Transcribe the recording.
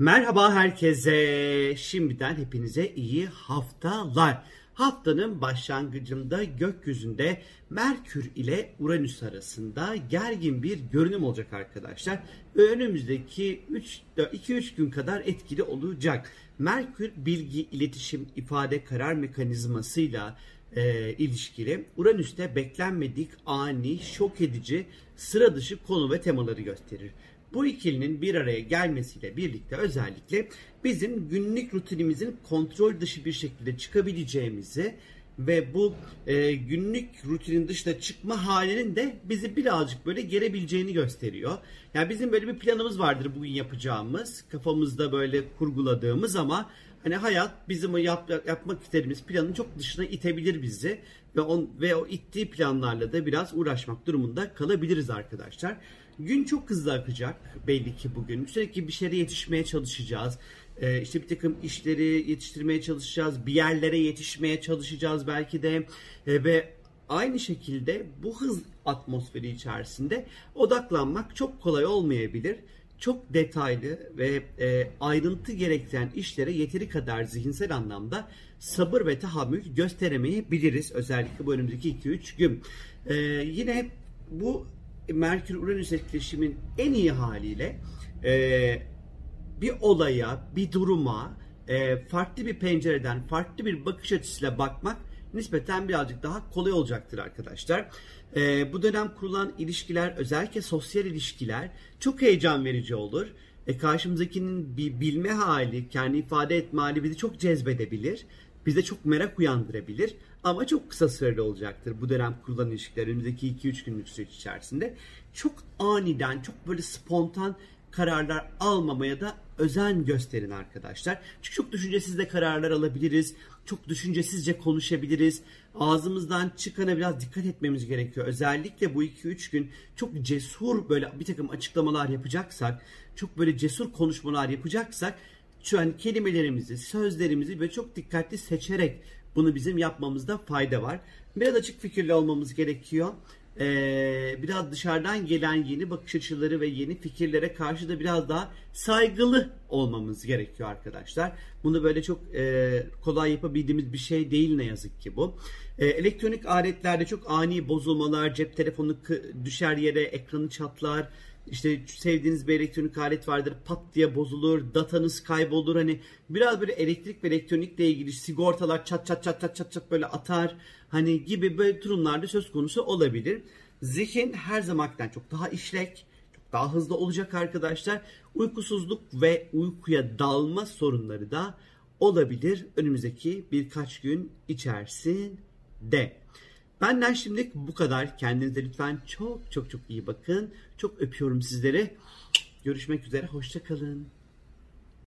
Merhaba herkese. Şimdiden hepinize iyi haftalar. Haftanın başlangıcında gökyüzünde Merkür ile Uranüs arasında gergin bir görünüm olacak arkadaşlar. Önümüzdeki 2-3 gün kadar etkili olacak. Merkür bilgi, iletişim, ifade, karar mekanizmasıyla e, ilişkili. Uranüs'te beklenmedik, ani, şok edici, sıra dışı konu ve temaları gösterir. Bu ikilinin bir araya gelmesiyle birlikte özellikle bizim günlük rutinimizin kontrol dışı bir şekilde çıkabileceğimizi ve bu e, günlük rutinin dışına çıkma halinin de bizi birazcık böyle gerebileceğini gösteriyor. Yani bizim böyle bir planımız vardır bugün yapacağımız, kafamızda böyle kurguladığımız ama hani hayat bizim yap, yapmak istediğimiz planın çok dışına itebilir bizi ve on ve o ittiği planlarla da biraz uğraşmak durumunda kalabiliriz arkadaşlar. Gün çok hızlı akacak belli ki bugün. Sürekli bir şeye yetişmeye çalışacağız. Ee, işte bir takım işleri yetiştirmeye çalışacağız. Bir yerlere yetişmeye çalışacağız belki de. Ee, ve aynı şekilde bu hız atmosferi içerisinde odaklanmak çok kolay olmayabilir. Çok detaylı ve e, ayrıntı gerektiren işlere yeteri kadar zihinsel anlamda sabır ve tahammül gösteremeyebiliriz. Özellikle bu önümüzdeki 2-3 gün. Ee, yine bu Merkür-Uranüs etkileşimin en iyi haliyle e, bir olaya, bir duruma e, farklı bir pencereden, farklı bir bakış açısıyla bakmak nispeten birazcık daha kolay olacaktır arkadaşlar. E, bu dönem kurulan ilişkiler, özellikle sosyal ilişkiler çok heyecan verici olur. E, karşımızdakinin bir bilme hali, kendi ifade etme hali bizi çok cezbedebilir. Bize çok merak uyandırabilir. Ama çok kısa süreli olacaktır bu dönem kurulan ilişkiler önümüzdeki 2-3 günlük süreç içerisinde. Çok aniden, çok böyle spontan kararlar almamaya da özen gösterin arkadaşlar. Çünkü çok düşüncesiz de kararlar alabiliriz. Çok düşüncesizce konuşabiliriz. Ağzımızdan çıkana biraz dikkat etmemiz gerekiyor. Özellikle bu 2-3 gün çok cesur böyle bir takım açıklamalar yapacaksak, çok böyle cesur konuşmalar yapacaksak şu an kelimelerimizi, sözlerimizi ve çok dikkatli seçerek bunu bizim yapmamızda fayda var. Biraz açık fikirli olmamız gerekiyor. Ee, biraz dışarıdan gelen yeni bakış açıları ve yeni fikirlere karşı da biraz daha saygılı olmamız gerekiyor arkadaşlar. Bunu böyle çok e, kolay yapabildiğimiz bir şey değil ne yazık ki bu. E, elektronik aletlerde çok ani bozulmalar, cep telefonu düşer yere, ekranı çatlar, işte sevdiğiniz bir elektronik alet vardır pat diye bozulur, datanız kaybolur. Hani biraz böyle elektrik ve elektronikle ilgili sigortalar çat çat çat çat çat çat böyle atar. Hani gibi böyle durumlarda söz konusu olabilir. Zihin her zamankinden çok daha işlek, çok daha hızlı olacak arkadaşlar. Uykusuzluk ve uykuya dalma sorunları da olabilir önümüzdeki birkaç gün içerisinde. Benden şimdilik bu kadar. Kendinize lütfen çok çok çok iyi bakın. Çok öpüyorum sizleri. Görüşmek üzere. Hoşçakalın.